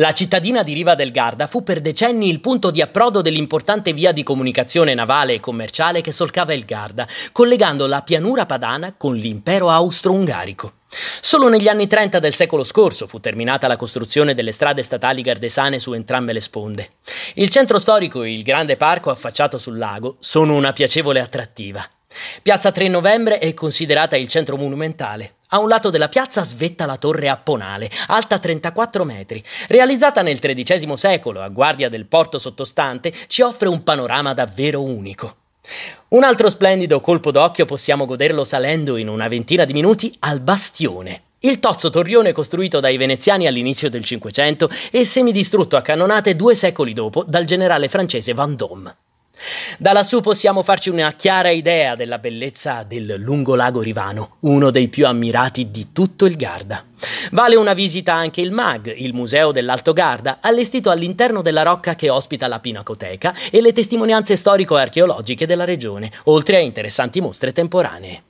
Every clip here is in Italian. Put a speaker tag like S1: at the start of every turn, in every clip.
S1: La cittadina di Riva del Garda fu per decenni il punto di approdo dell'importante via di comunicazione navale e commerciale che solcava il Garda, collegando la pianura padana con l'impero austro-ungarico. Solo negli anni 30 del secolo scorso fu terminata la costruzione delle strade statali gardesane su entrambe le sponde. Il centro storico e il grande parco affacciato sul lago sono una piacevole attrattiva. Piazza 3 Novembre è considerata il centro monumentale. A un lato della piazza svetta la torre apponale, alta 34 metri. Realizzata nel XIII secolo a guardia del porto sottostante, ci offre un panorama davvero unico. Un altro splendido colpo d'occhio possiamo goderlo salendo in una ventina di minuti al Bastione. Il tozzo torrione costruito dai veneziani all'inizio del Cinquecento e semidistrutto a cannonate due secoli dopo dal generale francese Vendôme. Da lassù possiamo farci una chiara idea della bellezza del lungo lago Rivano, uno dei più ammirati di tutto il Garda. Vale una visita anche il MAG, il Museo dell'Alto Garda, allestito all'interno della rocca che ospita la Pinacoteca e le testimonianze storico-archeologiche della regione, oltre a interessanti mostre temporanee.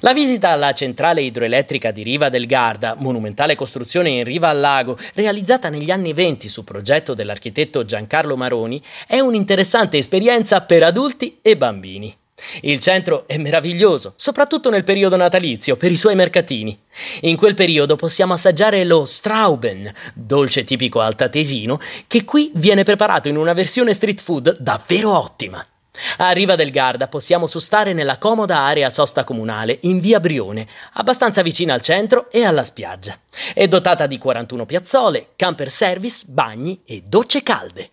S1: La visita alla centrale idroelettrica di Riva del Garda, monumentale costruzione in riva al lago, realizzata negli anni venti su progetto dell'architetto Giancarlo Maroni, è un'interessante esperienza per adulti e bambini. Il centro è meraviglioso, soprattutto nel periodo natalizio, per i suoi mercatini. In quel periodo possiamo assaggiare lo Strauben, dolce tipico altatesino, che qui viene preparato in una versione street food davvero ottima. A Riva del Garda possiamo sostare nella comoda area sosta comunale in via Brione, abbastanza vicina al centro e alla spiaggia. È dotata di 41 piazzole, camper service, bagni e docce calde.